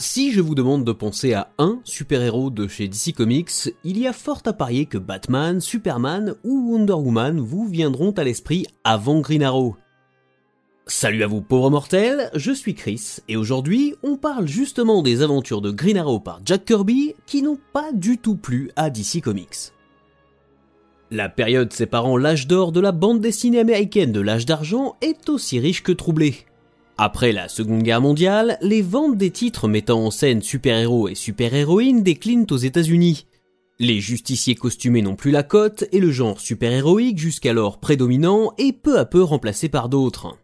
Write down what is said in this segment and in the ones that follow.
Si je vous demande de penser à un super-héros de chez DC Comics, il y a fort à parier que Batman, Superman ou Wonder Woman vous viendront à l'esprit avant Green Arrow. Salut à vous pauvres mortels, je suis Chris et aujourd'hui on parle justement des aventures de Green Arrow par Jack Kirby qui n'ont pas du tout plu à DC Comics. La période séparant l'âge d'or de la bande dessinée américaine de l'âge d'argent est aussi riche que troublée. Après la Seconde Guerre mondiale, les ventes des titres mettant en scène super-héros et super-héroïnes déclinent aux États-Unis. Les justiciers costumés n'ont plus la cote et le genre super-héroïque jusqu'alors prédominant est peu à peu remplacé par d'autres.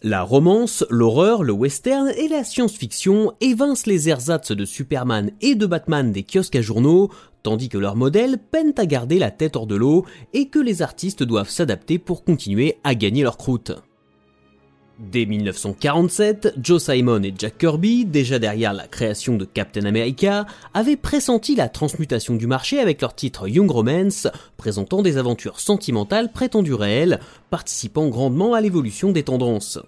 La romance, l'horreur, le western et la science-fiction évincent les ersatz de Superman et de Batman des kiosques à journaux, tandis que leurs modèles peinent à garder la tête hors de l'eau et que les artistes doivent s'adapter pour continuer à gagner leur croûte. Dès 1947, Joe Simon et Jack Kirby, déjà derrière la création de Captain America, avaient pressenti la transmutation du marché avec leur titre Young Romance, présentant des aventures sentimentales prétendues réelles, participant grandement à l'évolution des tendances.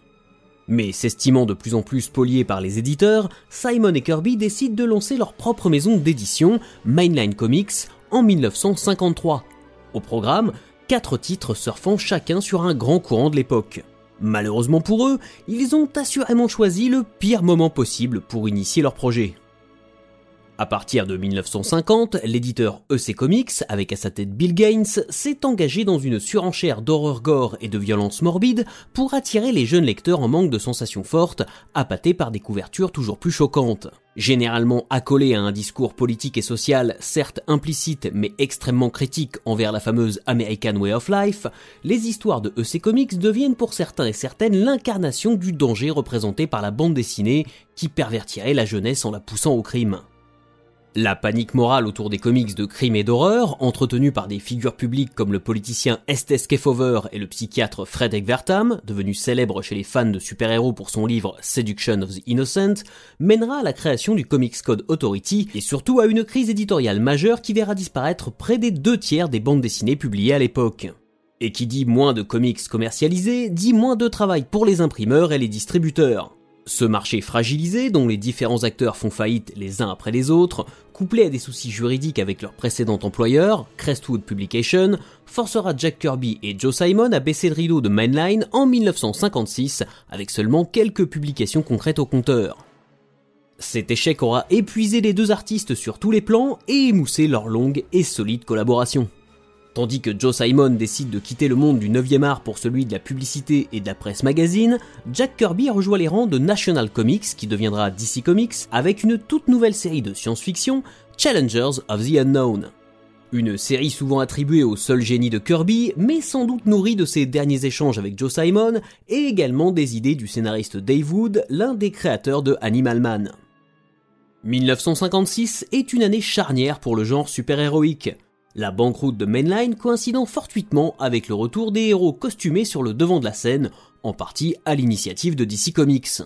Mais s'estimant de plus en plus spoliés par les éditeurs, Simon et Kirby décident de lancer leur propre maison d'édition, Mainline Comics, en 1953. Au programme, quatre titres surfant chacun sur un grand courant de l'époque. Malheureusement pour eux, ils ont assurément choisi le pire moment possible pour initier leur projet. À partir de 1950, l'éditeur EC Comics, avec à sa tête Bill Gaines, s'est engagé dans une surenchère d'horreur gore et de violence morbide pour attirer les jeunes lecteurs en manque de sensations fortes, appâtés par des couvertures toujours plus choquantes. Généralement accolés à un discours politique et social, certes implicite mais extrêmement critique envers la fameuse American Way of Life, les histoires de EC Comics deviennent pour certains et certaines l'incarnation du danger représenté par la bande dessinée qui pervertirait la jeunesse en la poussant au crime. La panique morale autour des comics de crime et d'horreur, entretenue par des figures publiques comme le politicien Estes Kefauver et le psychiatre Fred Egvertam, devenu célèbre chez les fans de super-héros pour son livre Seduction of the Innocent, mènera à la création du Comics Code Authority et surtout à une crise éditoriale majeure qui verra disparaître près des deux tiers des bandes dessinées publiées à l'époque. Et qui dit moins de comics commercialisés, dit moins de travail pour les imprimeurs et les distributeurs. Ce marché fragilisé, dont les différents acteurs font faillite les uns après les autres, couplé à des soucis juridiques avec leur précédent employeur, Crestwood Publication, forcera Jack Kirby et Joe Simon à baisser le rideau de Mainline en 1956, avec seulement quelques publications concrètes au compteur. Cet échec aura épuisé les deux artistes sur tous les plans et émoussé leur longue et solide collaboration. Tandis que Joe Simon décide de quitter le monde du 9e art pour celui de la publicité et de la presse magazine, Jack Kirby rejoint les rangs de National Comics qui deviendra DC Comics avec une toute nouvelle série de science-fiction, Challengers of the Unknown. Une série souvent attribuée au seul génie de Kirby, mais sans doute nourrie de ses derniers échanges avec Joe Simon et également des idées du scénariste Dave Wood, l'un des créateurs de Animal Man. 1956 est une année charnière pour le genre super-héroïque. La banqueroute de Mainline coïncidant fortuitement avec le retour des héros costumés sur le devant de la scène, en partie à l'initiative de DC Comics.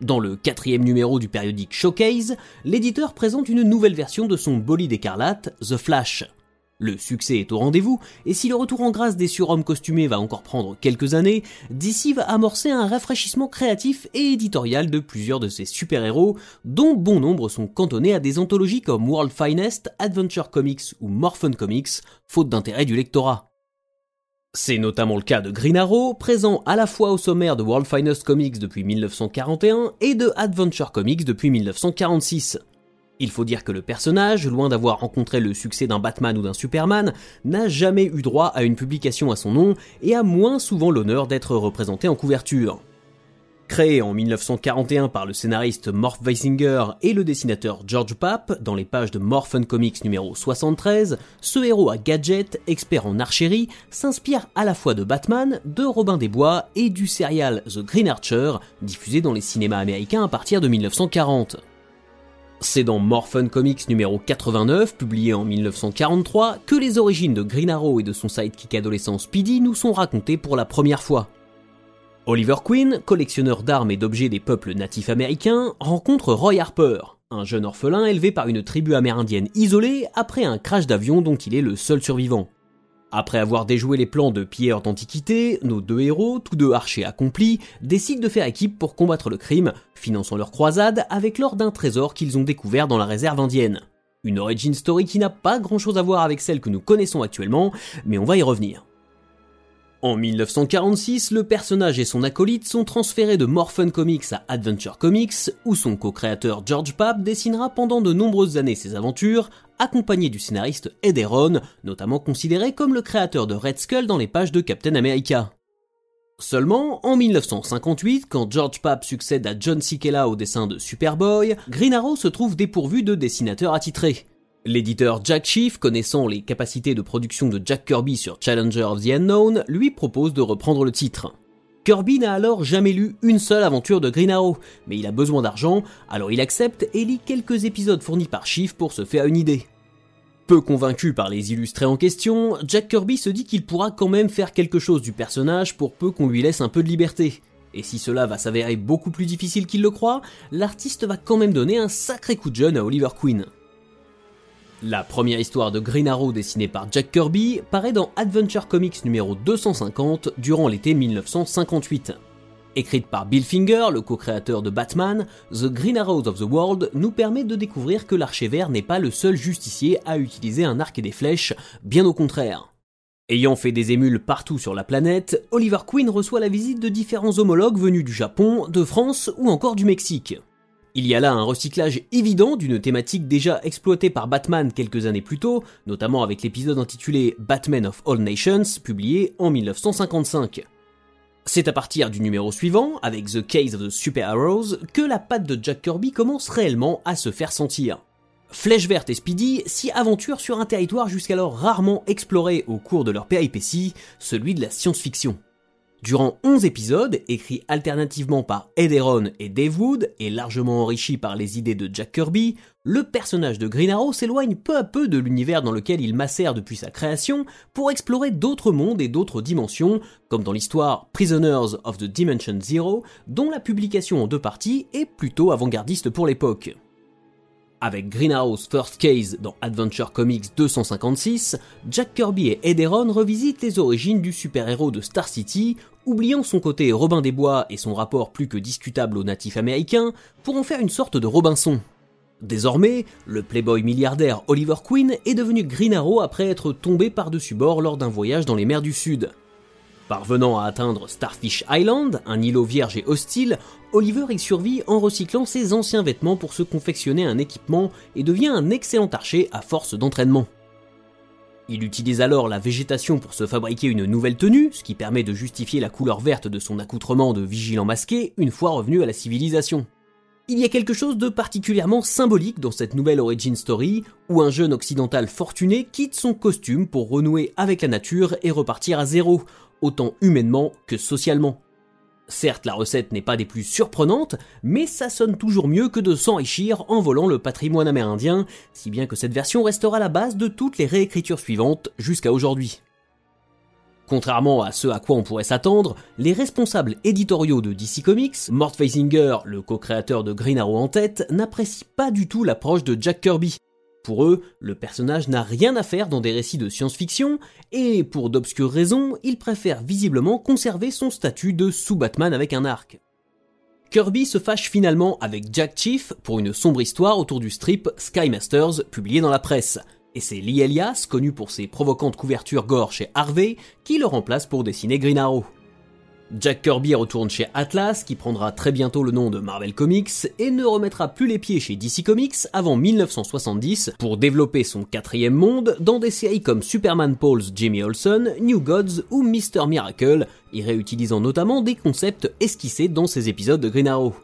Dans le quatrième numéro du périodique Showcase, l'éditeur présente une nouvelle version de son bolide écarlate, The Flash. Le succès est au rendez-vous, et si le retour en grâce des surhommes costumés va encore prendre quelques années, DC va amorcer un rafraîchissement créatif et éditorial de plusieurs de ses super-héros, dont bon nombre sont cantonnés à des anthologies comme World Finest, Adventure Comics ou Morphin Comics, faute d'intérêt du lectorat. C'est notamment le cas de Green Arrow, présent à la fois au sommaire de World Finest Comics depuis 1941 et de Adventure Comics depuis 1946. Il faut dire que le personnage, loin d'avoir rencontré le succès d'un Batman ou d'un Superman, n'a jamais eu droit à une publication à son nom et a moins souvent l'honneur d'être représenté en couverture. Créé en 1941 par le scénariste Morph Weisinger et le dessinateur George Papp dans les pages de Morphin Comics numéro 73, ce héros à gadget, expert en archerie, s'inspire à la fois de Batman, de Robin des Bois et du serial The Green Archer, diffusé dans les cinémas américains à partir de 1940. C'est dans Morphin Comics numéro 89, publié en 1943, que les origines de Green Arrow et de son sidekick adolescent Speedy nous sont racontées pour la première fois. Oliver Queen, collectionneur d'armes et d'objets des peuples natifs américains, rencontre Roy Harper, un jeune orphelin élevé par une tribu amérindienne isolée après un crash d'avion dont il est le seul survivant. Après avoir déjoué les plans de Pierre d'Antiquité, nos deux héros, tous deux archers accomplis, décident de faire équipe pour combattre le crime, finançant leur croisade avec l'or d'un trésor qu'ils ont découvert dans la réserve indienne. Une origin story qui n'a pas grand chose à voir avec celle que nous connaissons actuellement, mais on va y revenir. En 1946, le personnage et son acolyte sont transférés de Morphin Comics à Adventure Comics, où son co-créateur George Papp dessinera pendant de nombreuses années ses aventures, accompagné du scénariste Ed Eron, notamment considéré comme le créateur de Red Skull dans les pages de Captain America. Seulement, en 1958, quand George Papp succède à John Sikela au dessin de Superboy, Green Arrow se trouve dépourvu de dessinateur attitré. L'éditeur Jack Schiff, connaissant les capacités de production de Jack Kirby sur Challenger of the Unknown, lui propose de reprendre le titre. Kirby n'a alors jamais lu une seule aventure de Green Arrow, mais il a besoin d'argent, alors il accepte et lit quelques épisodes fournis par Schiff pour se faire une idée. Peu convaincu par les illustrés en question, Jack Kirby se dit qu'il pourra quand même faire quelque chose du personnage pour peu qu'on lui laisse un peu de liberté. Et si cela va s'avérer beaucoup plus difficile qu'il le croit, l'artiste va quand même donner un sacré coup de jeune à Oliver Queen. La première histoire de Green Arrow dessinée par Jack Kirby paraît dans Adventure Comics numéro 250 durant l'été 1958. Écrite par Bill Finger, le co-créateur de Batman, The Green Arrows of the World nous permet de découvrir que l'archer vert n'est pas le seul justicier à utiliser un arc et des flèches, bien au contraire. Ayant fait des émules partout sur la planète, Oliver Queen reçoit la visite de différents homologues venus du Japon, de France ou encore du Mexique. Il y a là un recyclage évident d'une thématique déjà exploitée par Batman quelques années plus tôt, notamment avec l'épisode intitulé Batman of All Nations, publié en 1955. C'est à partir du numéro suivant, avec The Case of the Super Heroes, que la patte de Jack Kirby commence réellement à se faire sentir. Flèche verte et Speedy s'y aventurent sur un territoire jusqu'alors rarement exploré au cours de leur péripétie, celui de la science-fiction. Durant 11 épisodes, écrits alternativement par Ed Eron et Dave Wood, et largement enrichis par les idées de Jack Kirby, le personnage de Green Arrow s'éloigne peu à peu de l'univers dans lequel il macère depuis sa création pour explorer d'autres mondes et d'autres dimensions, comme dans l'histoire Prisoners of the Dimension Zero, dont la publication en deux parties est plutôt avant-gardiste pour l'époque. Avec Green Arrow's First Case dans Adventure Comics 256, Jack Kirby et Ed revisitent les origines du super-héros de Star City, oubliant son côté Robin des Bois et son rapport plus que discutable aux natifs américains, pour en faire une sorte de Robinson. Désormais, le playboy milliardaire Oliver Queen est devenu Green Arrow après être tombé par-dessus bord lors d'un voyage dans les mers du Sud. Parvenant à atteindre Starfish Island, un îlot vierge et hostile, Oliver y survit en recyclant ses anciens vêtements pour se confectionner un équipement et devient un excellent archer à force d'entraînement. Il utilise alors la végétation pour se fabriquer une nouvelle tenue, ce qui permet de justifier la couleur verte de son accoutrement de vigilant masqué une fois revenu à la civilisation. Il y a quelque chose de particulièrement symbolique dans cette nouvelle origin story, où un jeune occidental fortuné quitte son costume pour renouer avec la nature et repartir à zéro, autant humainement que socialement. Certes, la recette n'est pas des plus surprenantes, mais ça sonne toujours mieux que de s'enrichir en volant le patrimoine amérindien, si bien que cette version restera la base de toutes les réécritures suivantes jusqu'à aujourd'hui. Contrairement à ce à quoi on pourrait s'attendre, les responsables éditoriaux de DC Comics, Mort Feisinger, le co-créateur de Green Arrow en tête, n'apprécient pas du tout l'approche de Jack Kirby, pour eux, le personnage n'a rien à faire dans des récits de science-fiction, et pour d'obscures raisons, ils préfèrent visiblement conserver son statut de sous-Batman avec un arc. Kirby se fâche finalement avec Jack Chief pour une sombre histoire autour du strip Sky Masters publié dans la presse, et c'est Lee Elias, connu pour ses provocantes couvertures gore chez Harvey, qui le remplace pour dessiner Green Arrow. Jack Kirby retourne chez Atlas, qui prendra très bientôt le nom de Marvel Comics, et ne remettra plus les pieds chez DC Comics avant 1970 pour développer son quatrième monde dans des séries comme Superman Paul's Jimmy Olsen, New Gods ou Mr. Miracle, y réutilisant notamment des concepts esquissés dans ses épisodes de Green Arrow.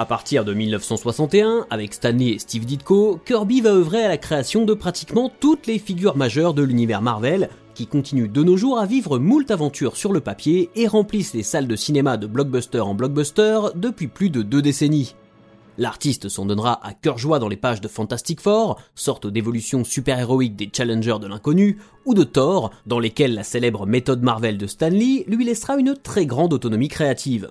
À partir de 1961, avec Stanley et Steve Ditko, Kirby va œuvrer à la création de pratiquement toutes les figures majeures de l'univers Marvel, qui continuent de nos jours à vivre moult aventures sur le papier et remplissent les salles de cinéma de blockbuster en blockbuster depuis plus de deux décennies. L'artiste s'en donnera à cœur joie dans les pages de Fantastic Four, sorte d'évolution super-héroïque des Challengers de l'inconnu, ou de Thor, dans lesquelles la célèbre méthode Marvel de Stanley lui laissera une très grande autonomie créative.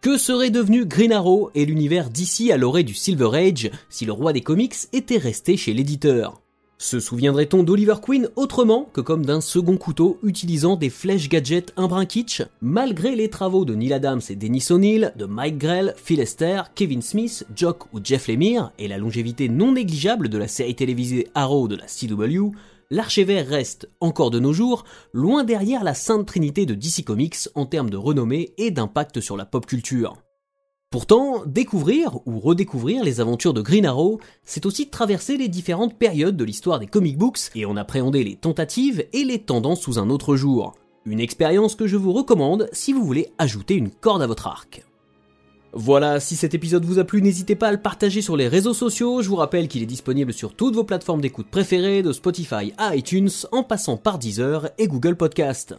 Que serait devenu Green Arrow et l'univers d'ici à l'orée du Silver Age si le roi des comics était resté chez l'éditeur? Se souviendrait-on d'Oliver Queen autrement que comme d'un second couteau utilisant des flèches gadgets un kitsch Malgré les travaux de Neil Adams et Dennis O'Neill, de Mike Grell, Phil Esther, Kevin Smith, Jock ou Jeff Lemire, et la longévité non négligeable de la série télévisée Arrow de la CW, l'archevêque reste, encore de nos jours, loin derrière la sainte trinité de DC Comics en termes de renommée et d'impact sur la pop culture. Pourtant, découvrir ou redécouvrir les aventures de Green Arrow, c'est aussi traverser les différentes périodes de l'histoire des comic books et en appréhender les tentatives et les tendances sous un autre jour. Une expérience que je vous recommande si vous voulez ajouter une corde à votre arc. Voilà, si cet épisode vous a plu, n'hésitez pas à le partager sur les réseaux sociaux. Je vous rappelle qu'il est disponible sur toutes vos plateformes d'écoute préférées, de Spotify à iTunes, en passant par Deezer et Google Podcast.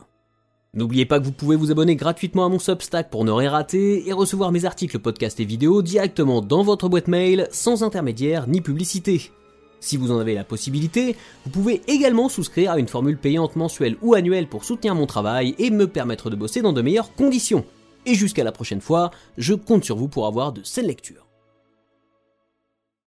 N'oubliez pas que vous pouvez vous abonner gratuitement à mon Substack pour ne rien rater et recevoir mes articles, podcasts et vidéos directement dans votre boîte mail sans intermédiaire ni publicité. Si vous en avez la possibilité, vous pouvez également souscrire à une formule payante mensuelle ou annuelle pour soutenir mon travail et me permettre de bosser dans de meilleures conditions. Et jusqu'à la prochaine fois, je compte sur vous pour avoir de saines lectures.